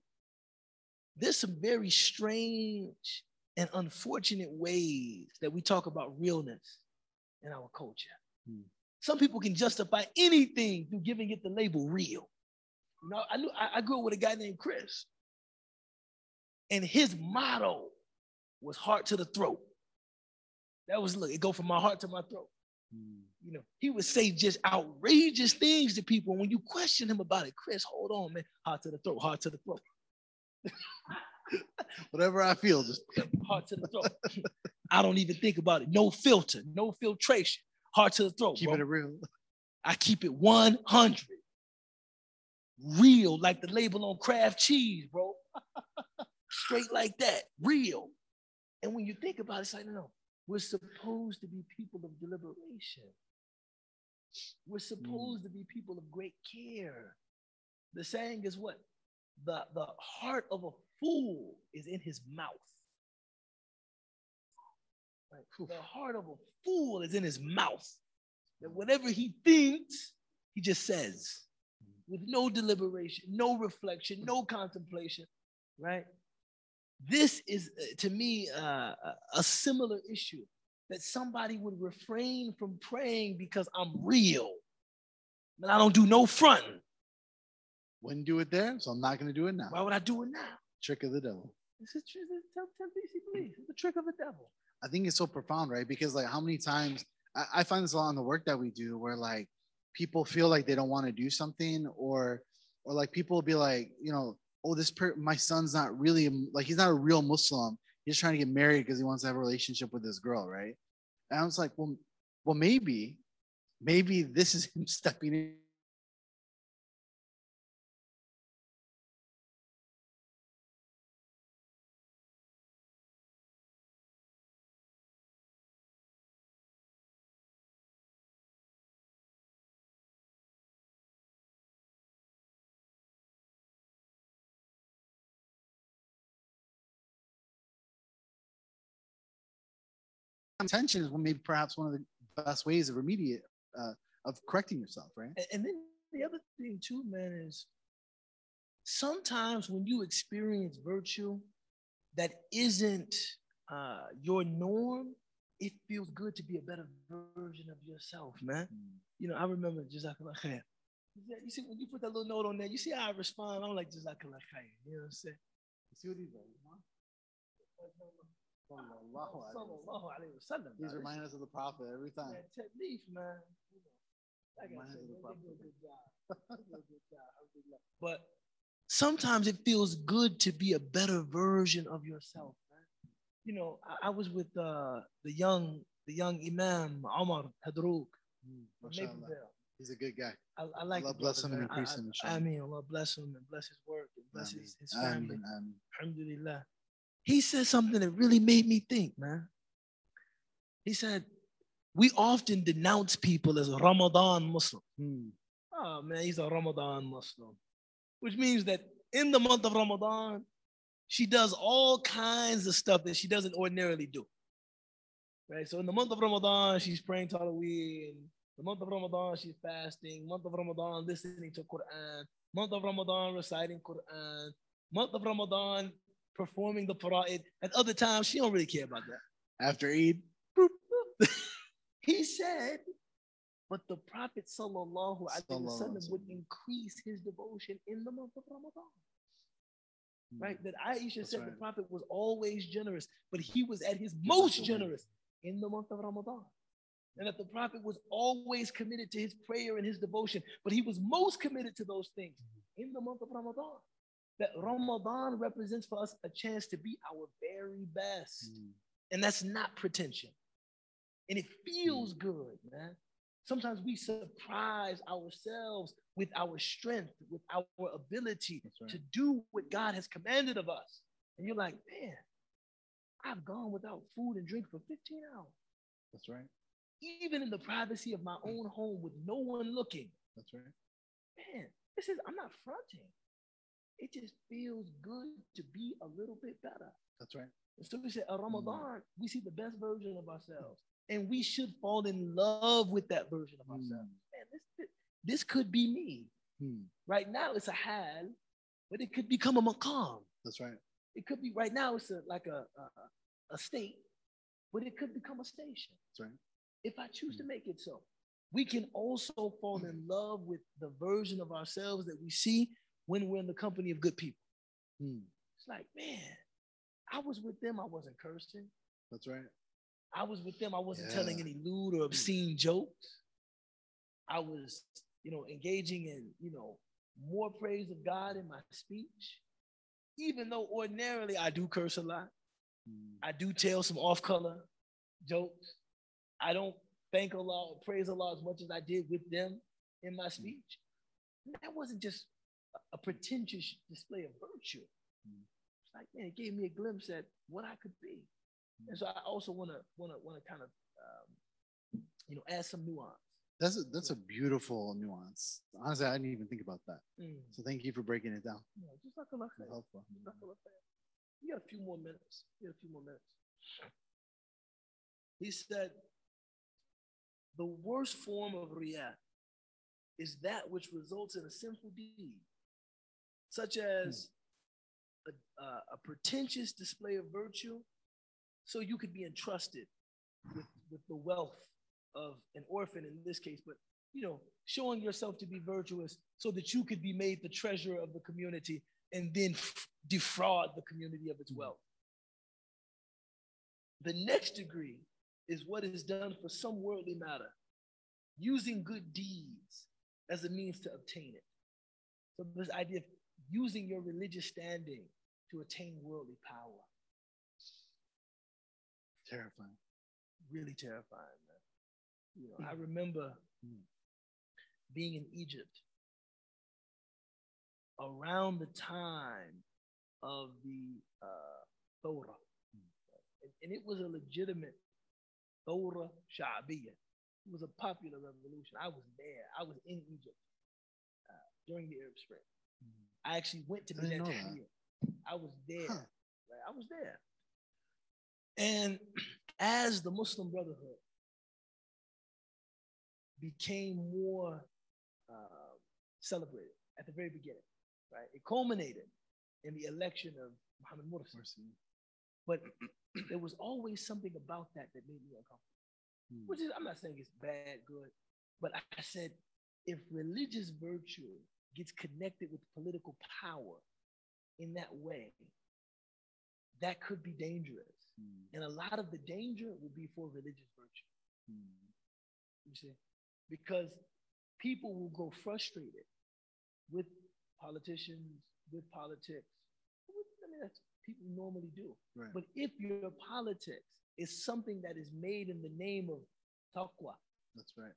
there's some very strange and unfortunate ways that we talk about realness in our culture. Hmm. Some people can justify anything through giving it the label real. You know, I knew I, I grew up with a guy named Chris, and his motto was heart to the throat. That was look, it go from my heart to my throat. Hmm. You know, he would say just outrageous things to people. When you question him about it, Chris, hold on, man. hard to the throat, hard to the throat. Whatever I feel, just heart to the throat. I don't even think about it. No filter, no filtration. hard to the throat. keep bro. it real. I keep it 100. Real, like the label on Kraft cheese, bro. Straight like that, real. And when you think about it, it's like, no, no, we're supposed to be people of deliberation. We're supposed to be people of great care. The saying is what? The, the heart of a fool is in his mouth. Right? The heart of a fool is in his mouth. That whatever he thinks, he just says with no deliberation, no reflection, no contemplation, right? This is, uh, to me, uh, a similar issue that somebody would refrain from praying because I'm real. And I don't do no fronting. Wouldn't do it there, so I'm not going to do it now. Why would I do it now? Trick of the devil. It's a, trick. tell, tell DC, please. It's a trick of the devil. I think it's so profound, right? Because like how many times I, I find this a lot in the work that we do where like people feel like they don't want to do something or or like people will be like, you know, oh, this per my son's not really like he's not a real Muslim. He's trying to get married because he wants to have a relationship with this girl, right? And I was like, well, well, maybe, maybe this is him stepping intention is maybe perhaps one of the best ways of remediate uh, of correcting yourself, right? And, then the other thing too, man, is sometimes when you experience virtue that isn't uh, your norm, it feels good to be a better version of yourself, man. Mm. You know, I remember Jazakallah khair. You see, when you put that little note on there, you see how I respond. I'm like Jazakallah khair. You know what I'm saying? You see what he's doing, huh? Sallallahu alayhi wa sallam. He's reminding us of the Prophet every time. Man, technique, man. I said, they do a good job. good job. But sometimes it feels good to be a better version of yourself, man. You know, I, I was with uh, the young the young Imam Omar Hadrouk mm, He's a good guy. I, I like Allah bless him and increase I, him. I, I mean, Allah bless him and bless his work and bless his, his family. Ameen. Alhamdulillah he said something that really made me think, man. He said, we often denounce people as Ramadan Muslim. Hmm. Oh man, he's a Ramadan Muslim. Which means that in the month of Ramadan, she does all kinds of stuff that she doesn't ordinarily do. Right? So in the month of Ramadan, she's praying Taraweeh. The month of Ramadan, she's fasting. Month of Ramadan, listening to Quran. Month of Ramadan, reciting Quran. Month of Ramadan, performing the fara'id. At other times, she don't really care about that. After Eid, he said, but the Prophet sallallahu alaihi wasallam would increase his devotion in the month of Ramadan. Hmm. Right? That Aisha That's said right. the Prophet was always generous, but he was at his most generous in the month of Ramadan. And that the Prophet was always committed to his prayer and his devotion, but he was most committed to those things in the month of Ramadan that Ramadan represents for us a chance to be our very best. Mm. And that's not pretension. And it feels mm. good, man. Sometimes we surprise ourselves with our strength, with our ability right. to do what God has commanded of us. And you're like, man, I've gone without food and drink for 15 hours. That's right. Even in the privacy of my own home with no one looking. That's right. Man, this is, I'm not fronting it just feels good to be a little bit better. That's right. And so we said, a Ramadan, mm. we see the best version of ourselves. And we should fall in love with that version of ourselves. Mm. Man, this, this could be me. Mm. Right now, it's a hal, but it could become a maqam. That's right. It could be right now, it's a, like a, a, a state, but it could become a station. That's right. If I choose to mm. make it so. We can also fall in love with the version of ourselves that we see when we're in the company of good people. Hmm. It's like, man, I was with them, I wasn't cursing. That's right. I was with them, I wasn't yeah. telling any lewd or obscene jokes. I was, you know, engaging in, you know, more praise of God in my speech. Even though ordinarily I do curse a lot, hmm. I do tell some off color jokes. I don't thank Allah or praise Allah as much as I did with them in my hmm. speech. That wasn't just a pretentious display of virtue. Mm. It's like, man, it gave me a glimpse at what I could be. Mm. And so I also want to want to want to kind of um, you know add some nuance. That's a, that's a beautiful nuance. Honestly, I didn't even think about that. Mm. So thank you for breaking it down. Yeah, just like a lot helpful. You got a few more minutes. You got a few more minutes. He said, the worst form of riyah is that which results in a sinful deed such as a, a, a pretentious display of virtue, so you could be entrusted with with the wealth of an orphan in this case, but you know, showing yourself to be virtuous so that you could be made the treasurer of the community and then defraud the community of its mm-hmm. wealth. The next degree is what is done for some worldly matter, using good deeds as a means to obtain it. So this idea of using your religious standing to attain worldly power. Terrifying. Really terrifying, man. You know, I remember Mm. being in Egypt around the time of the uh, Thawra. And, and it was a legitimate Thawra Sha'abiyya. It was a popular revolution. I was there. I was in Egypt uh, during the Arab Spring. I actually went to I didn't Benet know that. I was there. Huh. I was there. And as the Muslim Brotherhood became more uh, celebrated at the very beginning, right? It culminated in the election of Muhammad Morsi. But there was always something about that that made me uncomfortable. Hmm. Which is, I'm not saying it's bad, good, but I said if religious virtue gets connected with political power in that way, that could be dangerous. Hmm. And a lot of the danger will be for religious virtue. Hmm. You see, because people will grow frustrated with politicians, with politics. I mean, that's people normally do. Right. But if your politics is something that is made in the name of taqwa, That's right.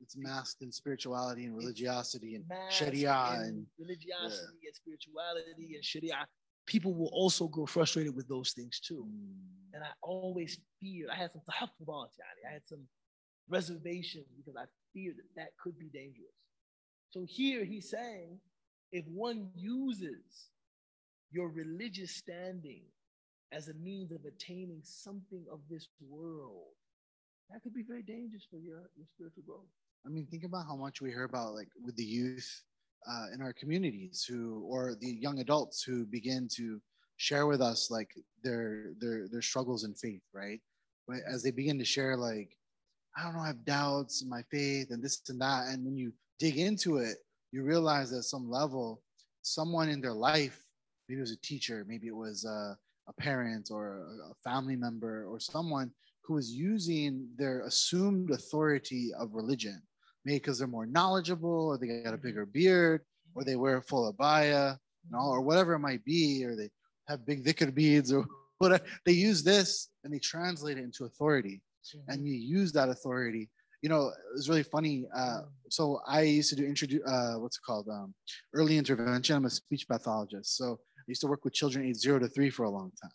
It's masked in spirituality and religiosity and Sharia and religiosity and spirituality and sharia, people will also grow frustrated with those things too. Hmm. And I always feared, I had some tahaffudat, yani. I had some reservations because I feared that that could be dangerous. So here he's saying, if one uses your religious standing as a means of attaining something of this world, that could be very dangerous for your, your spiritual growth. I mean, think about how much we hear about like with the youth uh, in our communities who, or the young adults who begin to share with us like their their their struggles in faith, right? But as they begin to share, like, I don't know, I have doubts in my faith and this and that, and when you dig into it, you realize at some level, someone in their life, maybe it was a teacher, maybe it was a, a parent or a, a family member or someone who is using their assumed authority of religion, maybe because they're more knowledgeable or they got a Mhm. bigger beard or they wear a full abaya, you know, or whatever it might be, or they have big dhikr beads or whatever. They use this and they translate it into authority and you use that authority. You know, it's really funny. Uh, so I used to do introduce, uh, what's it called? Um, early intervention. I'm a speech pathologist. So I used to work with children age zero to three for a long time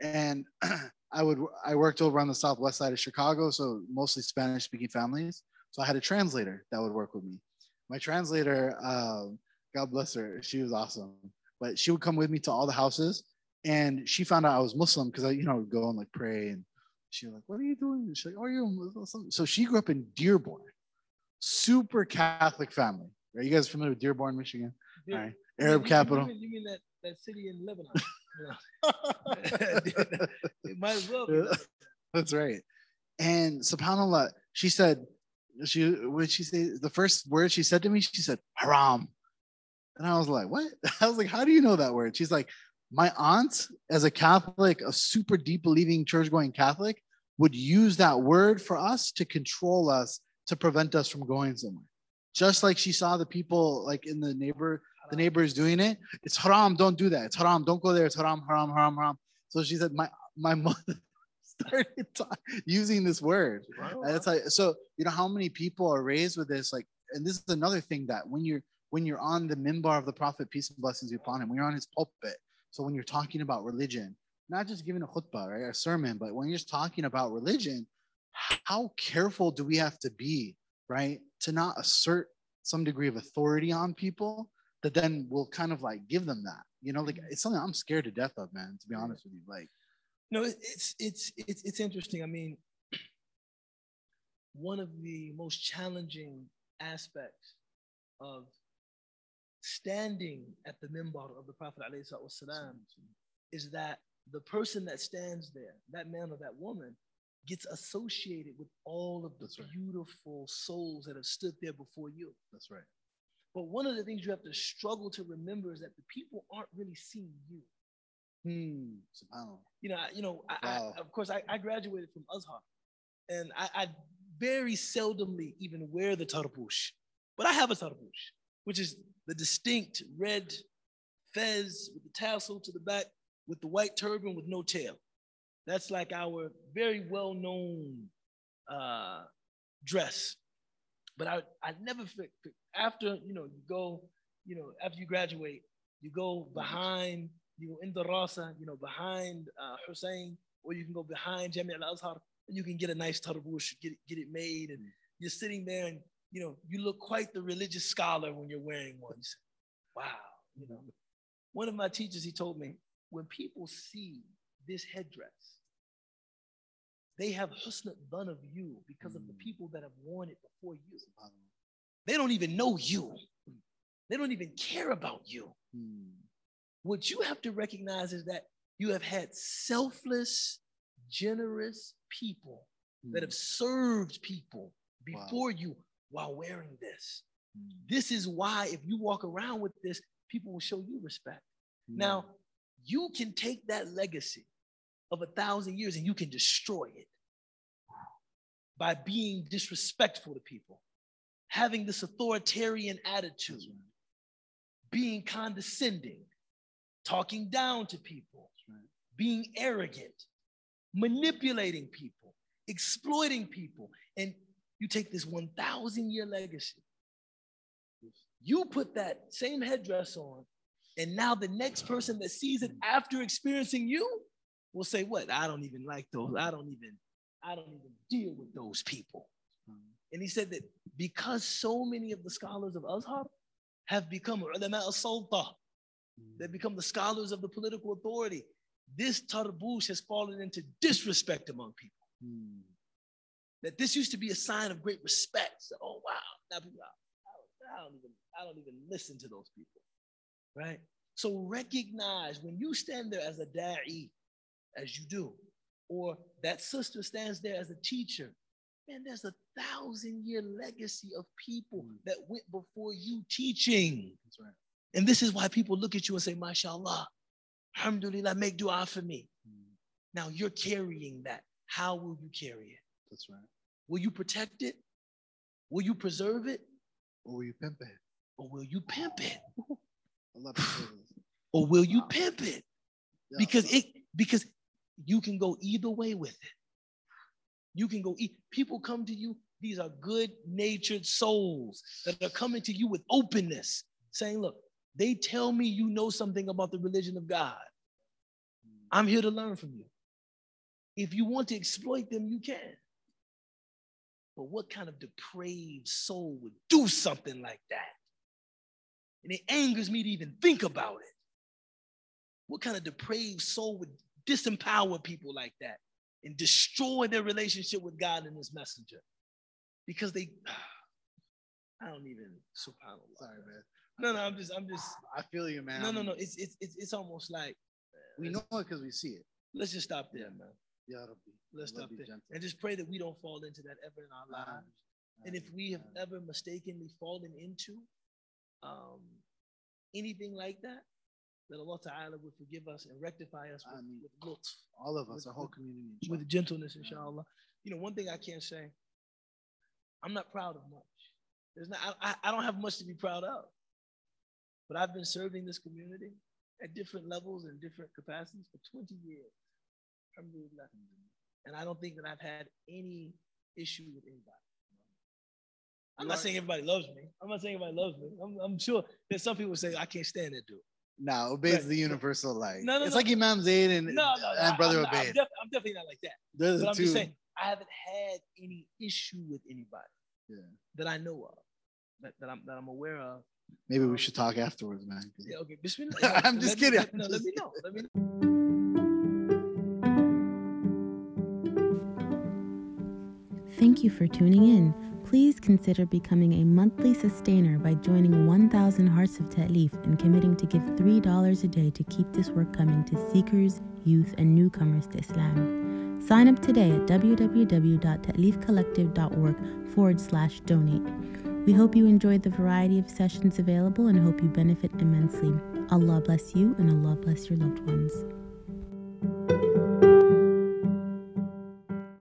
and I would I worked over on the southwest side of Chicago, so mostly Spanish speaking families. So I had a translator that would work with me. My translator, um, God bless her, she was awesome. But she would come with me to all the houses, and she found out I was Muslim because I, you know, would go and like pray, and she was like, "What are you doing?" She's like, "Oh, you're Muslim." So she grew up in Dearborn, super Catholic family. Are you guys familiar with Dearborn, Michigan? Yeah. All right, Arab mean- capital. You mean, you mean that, that city in Lebanon? It might as well be. That's right. And subhanAllah, she said, she what she say the first word she said to me, she said, haram. And I was like, what? I was like, how do you know that word? She's like, my aunt, as a Catholic, a super deep believing church going Catholic, would use that word for us to control us to prevent us from going somewhere. Just like she saw the people like in the neighbor, the neighbors doing it. It's haram, don't do that. It's haram, don't go there. It's haram, haram, haram, haram. So she said, my my mother started ta- using this word. And it's like so you know how many people are raised with this? Like and this is another thing that when you're when you're on the minbar of the prophet peace and blessings be upon him when you're on his pulpit so when you're talking about religion not just giving a khutbah right a sermon but when you're just talking about religion how careful do we have to be right to not assert some degree of authority on people that then will kind of like give them that? You know like mm-hmm. it's something i'm scared to death of man to be honest with you like No, it's it's it's it's interesting. I mean, one of the most challenging aspects of standing at the minbar of the Prophet ﷺ is that the person that stands there, that man or that woman, gets associated with all of the That's right. beautiful souls that have stood there before you. That's right. But one of the things you have to struggle to remember is that the people aren't really seeing you. Hmm. You know, I, you know. I, Wow. I, of course, I, I graduated from Azhar, and I, I very seldomly even wear the tarbush, but I have a tarbush, which is the distinct red fez with the tassel to the back, with the white turban with no tail. That's like our very well-known uh, dress. But I, I never after you know you go, you know after you graduate, you go behind, you go in the Rasa, you know behind uh, Hussein, or you can go behind Jami al Azhar, and you can get a nice tarbush, get it, get it made, and you're sitting there, and you know you look quite the religious scholar when you're wearing one. You say, wow, you know. One of my teachers, he told me, when people see this headdress, they have husnat done of you because of the Mm. people that have worn it before you. They don't even know you. They don't even care about you. What you have to recognize is that you have had selfless, generous people that Hmm. have served people Wow. before you while wearing this. Hmm. This is why if you walk around with this, people will show you respect. Hmm. Now, you can take that legacy of a thousand years and you can destroy it by being disrespectful to people, having this authoritarian attitude, right. being condescending, talking down to people, right. being arrogant, manipulating people, exploiting people. And you take this 1,000 year legacy, you put that same headdress on, and now the next person that sees it after experiencing you will say, What? I don't even like those. I don't even, I don't even deal with those people. And he said that because so many of the scholars of Azhar have become ulama al-sulta. They become the scholars of the political authority, this tarbush has fallen into disrespect among people. Hmm. That this used to be a sign of great respect. So, oh wow, now people, I don't, I don't even, I don't even listen to those people, right? So recognize when you stand there as a da'i, as you do, or that sister stands there as a teacher, man, there's a thousand year legacy of people Mm. that went before you teaching. That's right. And this is why people look at you and say, MashaAllah, Alhamdulillah, make dua for me. Hmm. Now you're carrying that. How will you carry it? That's right. Will you protect it? Will you preserve it? Or will you pimp it? Or will you pimp it? Preserve us. Or will you Wow. pimp it? Yeah, Because it because you can go either way with it. You can go e- people come to you, these are good-natured souls that are coming to you with openness, saying, look, they tell me you know something about the religion of God. I'm here to learn from you. If you want to exploit them, you can. But what kind of depraved soul would do something like that? And it angers me to even think about it. What kind of depraved soul would disempower people like that and destroy their relationship with God and His messenger? Because they, I don't even, subhanAllah. Sorry, man. No, no, I'm just, I'm just, I feel you, man. no, no, no. It's, it's, it's, it's almost like, We know it because we see it. let's just stop there, man. Ya Rabbi. Let's stop be there. gentle. And just pray that we don't fall into that ever in our lives. And if we have ever mistakenly fallen into um, anything like that, that Allah Ta'ala would forgive us and rectify us with, Ameen. with lutf, all of us, with- our whole with- community, with gentleness, Yeah. inshallah. You know, one thing I can't say, I'm not proud of much. There's not, I, I- I don't have much to be proud of. But I've been serving this community at different levels and different capacities for 20 years. Alhamdulillah. And I don't think that I've had any issue with anybody. I'm not saying everybody loves me. I'm not saying everybody loves me. I'm, I'm sure there's some people say I can't stand that dude. Now obeys Right. the universal like. No, no, it's no. like Imam Zayd and, No, no, no, and Brother I'm, I'm, def- I'm definitely not like that. But I'm two. just saying, I haven't had any issue with anybody Yeah. that I know of, that, that I'm that I'm aware of. Maybe we um, should talk afterwards, man. Yeah, okay. Bismillah. I'm just kidding, let- no, let me know. Let me know. Thank you for tuning in. Please consider becoming a monthly sustainer by joining 1000 Hearts of Ta'leef and committing to give $3 a day to keep this work coming to seekers, youth, and newcomers to Islam. Sign up today at www.ta'leefcollective.org forward slash donate. We hope you enjoyed the variety of sessions available and hope you benefit immensely. Allah bless you and Allah bless your loved ones.